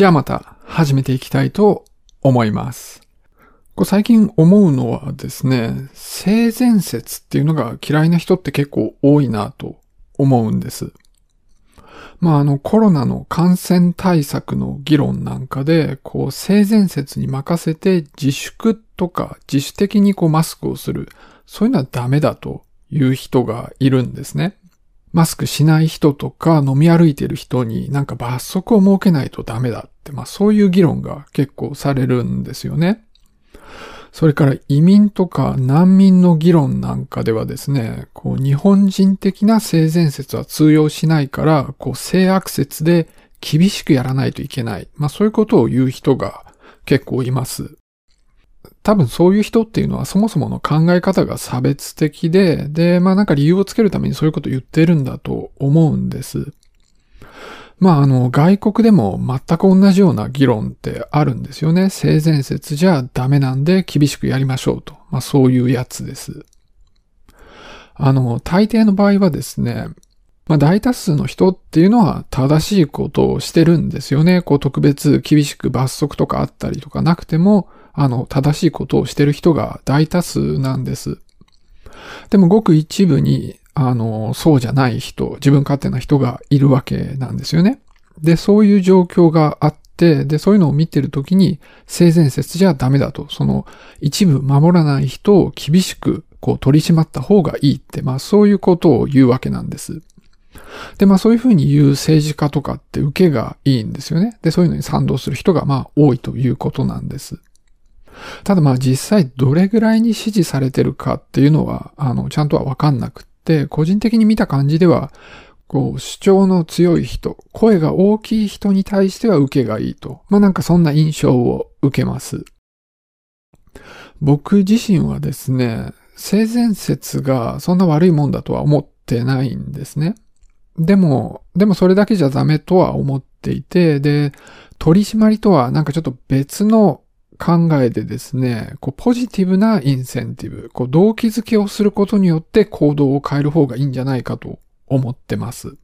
じゃあまた始めていきたいと思います。こ最近思うのはですね、性善説っていうのが嫌いな人って結構多いなと思うんです。まああのコロナの感染対策の議論なんかで、こう性善説に任せて自粛とか自主的にこうマスクをする、そういうのはダメだという人がいるんですね。マスクしない人とか飲み歩いてる人になんか罰則を設けないとダメだって、まあそういう議論が結構されるんですよね。それから移民とか難民の議論なんかではですね、こう日本人的な性善説は通用しないから、こう性悪説で厳しくやらないといけない。まあそういうことを言う人が結構います。多分そういう人っていうのはそもそもの考え方が差別的で、で、まあなんか理由をつけるためにそういうこと言ってるんだと思うんです。まああの外国でも全く同じような議論ってあるんですよね。性善説じゃダメなんで厳しくやりましょうと。まあそういうやつです。あの、大抵の場合はですね、まあ大多数の人っていうのは正しいことをしてるんですよね。こう特別厳しく罰則とかあったりとかなくても、あの、正しいことをしてる人が大多数なんです。でもごく一部に、あの、そうじゃない人、自分勝手な人がいるわけなんですよね。で、そういう状況があって、で、そういうのを見てるときに、性善説じゃダメだと、その、一部守らない人を厳しく、こう、取り締まった方がいいって、まあ、そういうことを言うわけなんです。で、まあそういうふうに言う政治家とかって受けがいいんですよね。で、そういうのに賛同する人がまあ多いということなんです。ただまあ実際どれぐらいに支持されてるかっていうのは、あの、ちゃんとはわかんなくって、個人的に見た感じでは、こう、主張の強い人、声が大きい人に対しては受けがいいと。まあなんかそんな印象を受けます。僕自身はですね、性善説がそんな悪いもんだとは思ってないんですね。でも、でもそれだけじゃダメとは思っていて、で、取り締まりとはなんかちょっと別の考えでですね、こうポジティブなインセンティブ、こう動機づけをすることによって行動を変える方がいいんじゃないかと思ってます。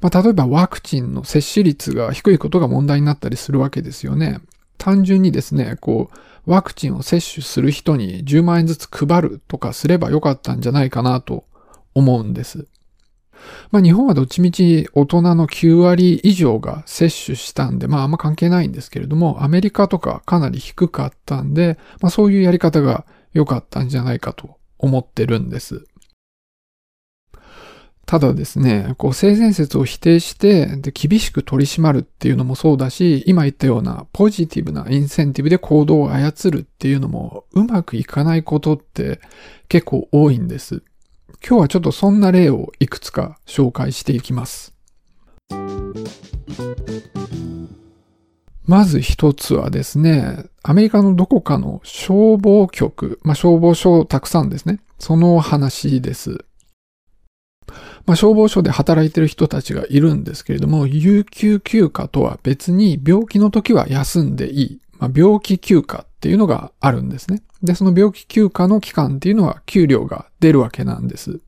まあ、例えばワクチンの接種率が低いことが問題になったりするわけですよね。単純にですね、こう、ワクチンを接種する人に10万円ずつ配るとかすればよかったんじゃないかなと思うんです。まあ日本はどっちみち大人の9割以上が接種したんで、まああんま関係ないんですけれども、アメリカとかかなり低かったんで、まあそういうやり方が良かったんじゃないかと思ってるんです。ただですね、こう性善説を否定して、で、厳しく取り締まるっていうのもそうだし、今言ったようなポジティブなインセンティブで行動を操るっていうのもうまくいかないことって結構多いんです。今日はちょっとそんな例をいくつか紹介していきます。まず一つはですね、アメリカのどこかの消防局、まあ、消防署たくさんですね。その話です。まあ、消防署で働いてる人たちがいるんですけれども、有給休暇とは別に病気の時は休んでいい。まあ、病気休暇っていうのがあるんですね。で、その病気休暇の期間っていうのは給料が出るわけなんです。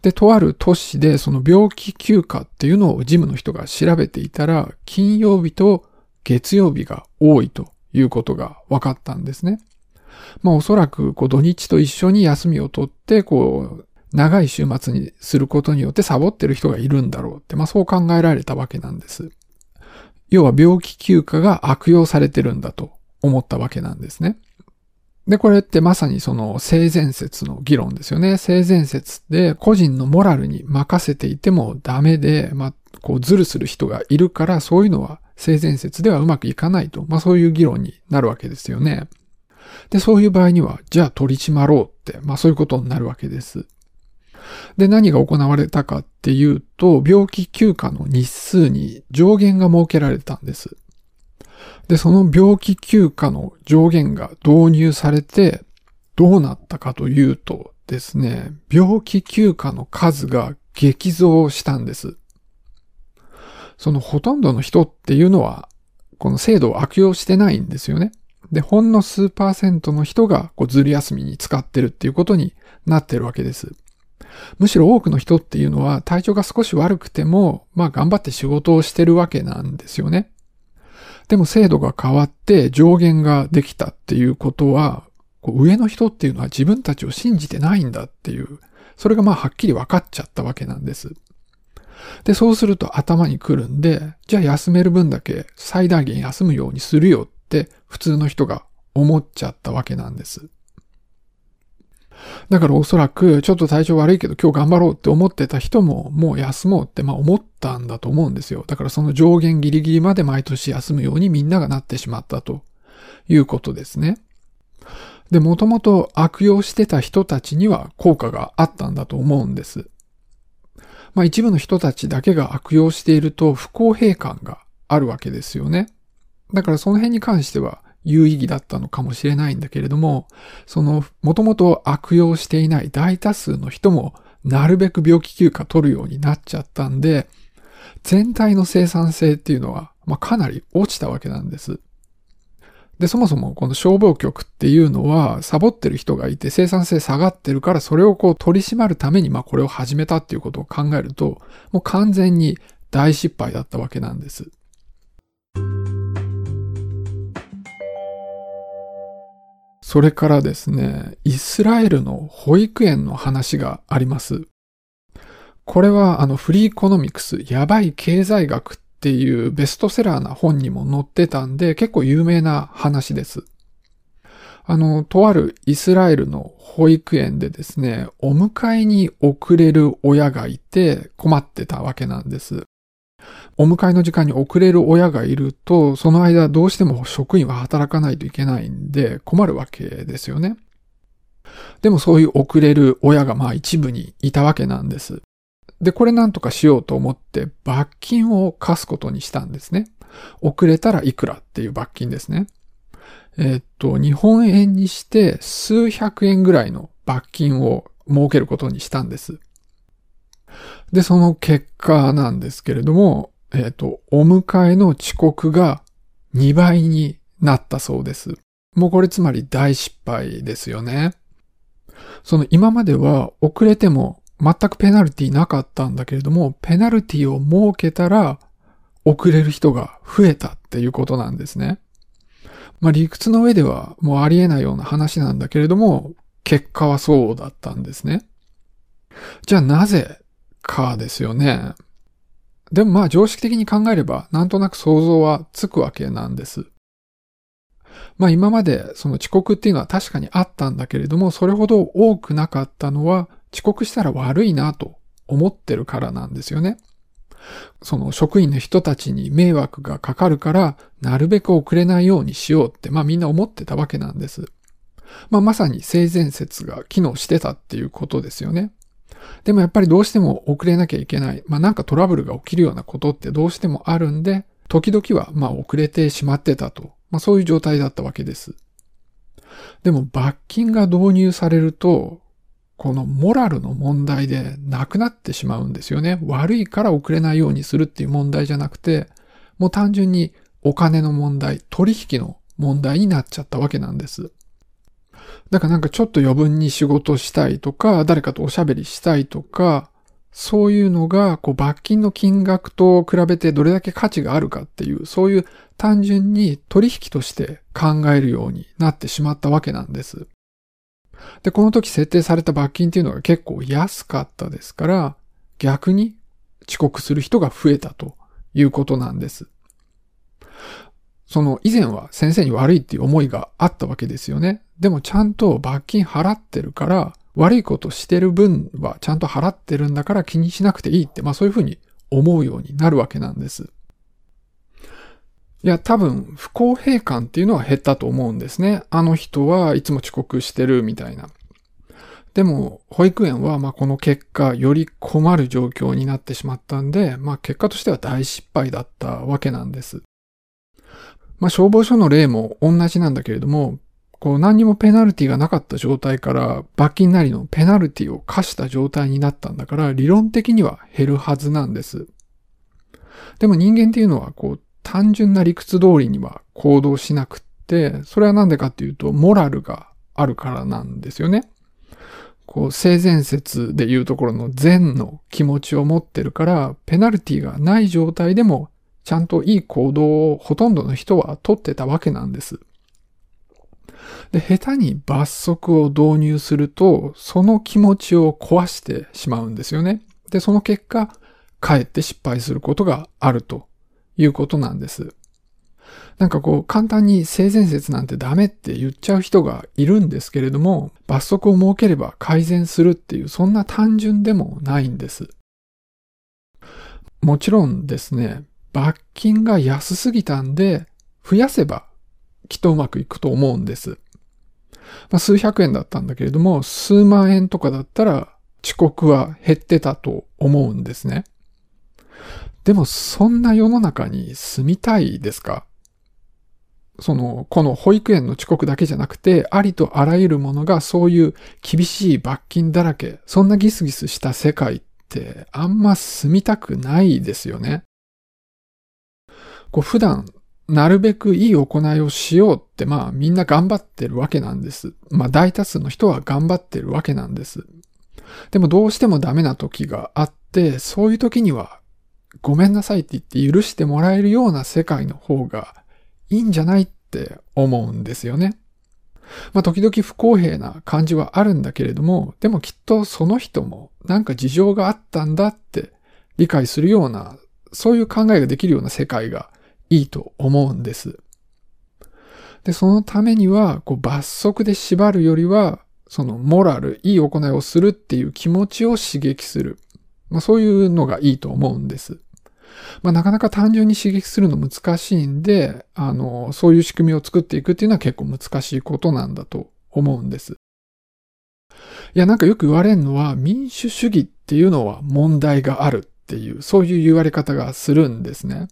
で、とある都市でその病気休暇っていうのを事務の人が調べていたら、金曜日と月曜日が多いということが分かったんですね。まあおそらくこう土日と一緒に休みを取って、こう、長い週末にすることによってサボってる人がいるんだろうって、まあそう考えられたわけなんです。要は病気休暇が悪用されてるんだと思ったわけなんですね。で、これってまさにその性善説の議論ですよね。性善説で個人のモラルに任せていてもダメで、まあ、こうズルする人がいるから、そういうのは性善説ではうまくいかないと。まあそういう議論になるわけですよね。で、そういう場合には、じゃあ取り締まろうって、まあそういうことになるわけです。で、何が行われたかっていうと、病気休暇の日数に上限が設けられたんです。で、その病気休暇の上限が導入されて、どうなったかというとですね、病気休暇の数が激増したんです。そのほとんどの人っていうのは、この制度を悪用してないんですよね。で、ほんの数パーセントの人がこうずる休みに使ってるっていうことになってるわけです。むしろ多くの人っていうのは体調が少し悪くても、まあ頑張って仕事をしてるわけなんですよね。でも制度が変わって上限ができたっていうことは、上の人っていうのは自分たちを信じてないんだっていう、それがまあはっきり分かっちゃったわけなんです。で、そうすると頭に来るんで、じゃあ休める分だけ最大限休むようにするよって普通の人が思っちゃったわけなんです。だからおそらく、ちょっと体調悪いけど今日頑張ろうって思ってた人も、もう休もうってまあ思ったんだと思うんですよ。だからその上限ギリギリまで毎年休むようにみんながなってしまったということですね。で、もともと悪用してた人たちには効果があったんだと思うんです。まあ一部の人たちだけが悪用していると不公平感があるわけですよね。だからその辺に関しては有意義だったのかもしれないんだけれども、その、もともと悪用していない大多数の人も、なるべく病気休暇取るようになっちゃったんで、全体の生産性っていうのは、まあ、かなり落ちたわけなんです。で、そもそもこの消防局っていうのは、サボってる人がいて生産性下がってるから、それをこう取り締まるために、まあこれを始めたっていうことを考えると、もう完全に大失敗だったわけなんです。それからですね、イスラエルの保育園の話があります。これはあのフリーコノミクス、やばい経済学っていうベストセラーな本にも載ってたんで結構有名な話です。あの、とあるイスラエルの保育園でですね、お迎えに遅れる親がいて困ってたわけなんです。お迎えの時間に遅れる親がいると、その間どうしても職員は働かないといけないんで困るわけですよね。でもそういう遅れる親がまあ一部にいたわけなんです。で、これなんとかしようと思って罰金を課すことにしたんですね。遅れたらいくらっていう罰金ですね。え、っと、日本円にして数百円ぐらいの罰金を設けることにしたんです。で、その結果なんですけれども、えっ、ー、と、お迎えの遅刻が2倍になったそうです。もうこれつまり大失敗ですよね。その今までは遅れても全くペナルティなかったんだけれども、ペナルティを設けたら遅れる人が増えたっていうことなんですね。まあ理屈の上ではもうありえないような話なんだけれども、結果はそうだったんですね。じゃあなぜかですよね。でもまあ常識的に考えればなんとなく想像はつくわけなんです。まあ今までその遅刻っていうのは確かにあったんだけれども、それほど多くなかったのは遅刻したら悪いなと思ってるからなんですよね。その職員の人たちに迷惑がかかるから、なるべく遅れないようにしようって、まあみんな思ってたわけなんです。まあまさに性善説が機能してたっていうことですよね。でもやっぱりどうしても遅れなきゃいけない。まあなんかトラブルが起きるようなことってどうしてもあるんで、時々はまあ遅れてしまってたと。まあそういう状態だったわけです。でも罰金が導入されると、このモラルの問題でなくなってしまうんですよね。悪いから遅れないようにするっていう問題じゃなくて、もう単純にお金の問題、取引の問題になっちゃったわけなんです。だからなんかちょっと余分に仕事したいとか、誰かとおしゃべりしたいとか、そういうのが、こう、罰金の金額と比べてどれだけ価値があるかっていう、そういう単純に取引として考えるようになってしまったわけなんです。で、この時設定された罰金っていうのが結構安かったですから、逆に遅刻する人が増えたということなんです。その以前は先生に悪いっていう思いがあったわけですよね。でもちゃんと罰金払ってるから、悪いことしてる分はちゃんと払ってるんだから気にしなくていいって、まあそういうふうに思うようになるわけなんです。いや、多分、不公平感っていうのは減ったと思うんですね。あの人はいつも遅刻してるみたいな。でも、保育園は、まあ、この結果、より困る状況になってしまったんで、まあ、結果としては大失敗だったわけなんです。まあ、消防署の例も同じなんだけれども、こう何にもペナルティがなかった状態から罰金なりのペナルティを課した状態になったんだから理論的には減るはずなんです。でも人間っていうのはこう単純な理屈通りには行動しなくって、それはなんでかっていうとモラルがあるからなんですよね。こう性善説でいうところの善の気持ちを持ってるからペナルティがない状態でもちゃんといい行動をほとんどの人は取ってたわけなんです。で、下手に罰則を導入すると、その気持ちを壊してしまうんですよね。で、その結果、かえって失敗することがあるということなんです。なんかこう、簡単に性善説なんてダメって言っちゃう人がいるんですけれども、罰則を設ければ改善するっていう、そんな単純でもないんです。もちろんですね、罰金が安すぎたんで、増やせばきっとうまくいくと思うんです。まあ、数百円だったんだけれども、数万円とかだったら遅刻は減ってたと思うんですね。でもそんな世の中に住みたいですか？その、この保育園の遅刻だけじゃなくて、ありとあらゆるものがそういう厳しい罰金だらけ、そんなギスギスした世界ってあんま住みたくないですよね。こう普段なるべくいい行いをしようって、まあみんな頑張ってるわけなんです。まあ大多数の人は頑張ってるわけなんです。でもどうしてもダメな時があって、そういう時にはごめんなさいって言って許してもらえるような世界の方がいいんじゃないって思うんですよね。まあ時々不公平な感じはあるんだけれども、でもきっとその人もなんか事情があったんだって理解するような、そういう考えができるような世界がいいと思うんです。で、そのためには、こう罰則で縛るよりは、そのモラル、いい行いをするっていう気持ちを刺激する。まあそういうのがいいと思うんです。まあなかなか単純に刺激するの難しいんで、あの、そういう仕組みを作っていくっていうのは結構難しいことなんだと思うんです。いや、なんかよく言われるのは民主主義っていうのは問題があるっていう、そういう言われ方がするんですね。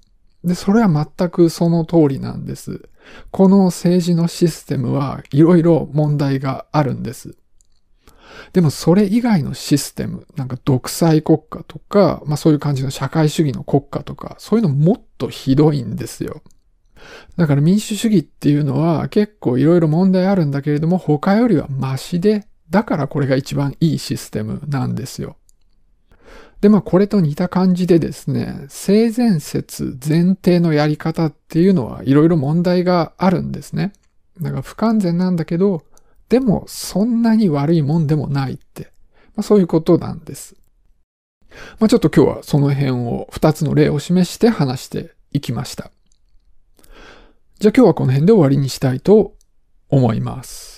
で、それは全くその通りなんです。この政治のシステムはいろいろ問題があるんです。でもそれ以外のシステム、なんか独裁国家とか、まあそういう感じの社会主義の国家とか、そういうのもっとひどいんですよ。だから民主主義っていうのは結構いろいろ問題あるんだけれども、他よりはマシで、だからこれが一番いいシステムなんですよ。で、まあこれと似た感じでですね、性善説前提のやり方っていうのはいろいろ問題があるんですね。だから不完全なんだけど、でもそんなに悪いもんでもないって、まあ、そういうことなんです。まあちょっと今日はその辺を二つの例を示して話していきました。じゃあ今日はこの辺で終わりにしたいと思います。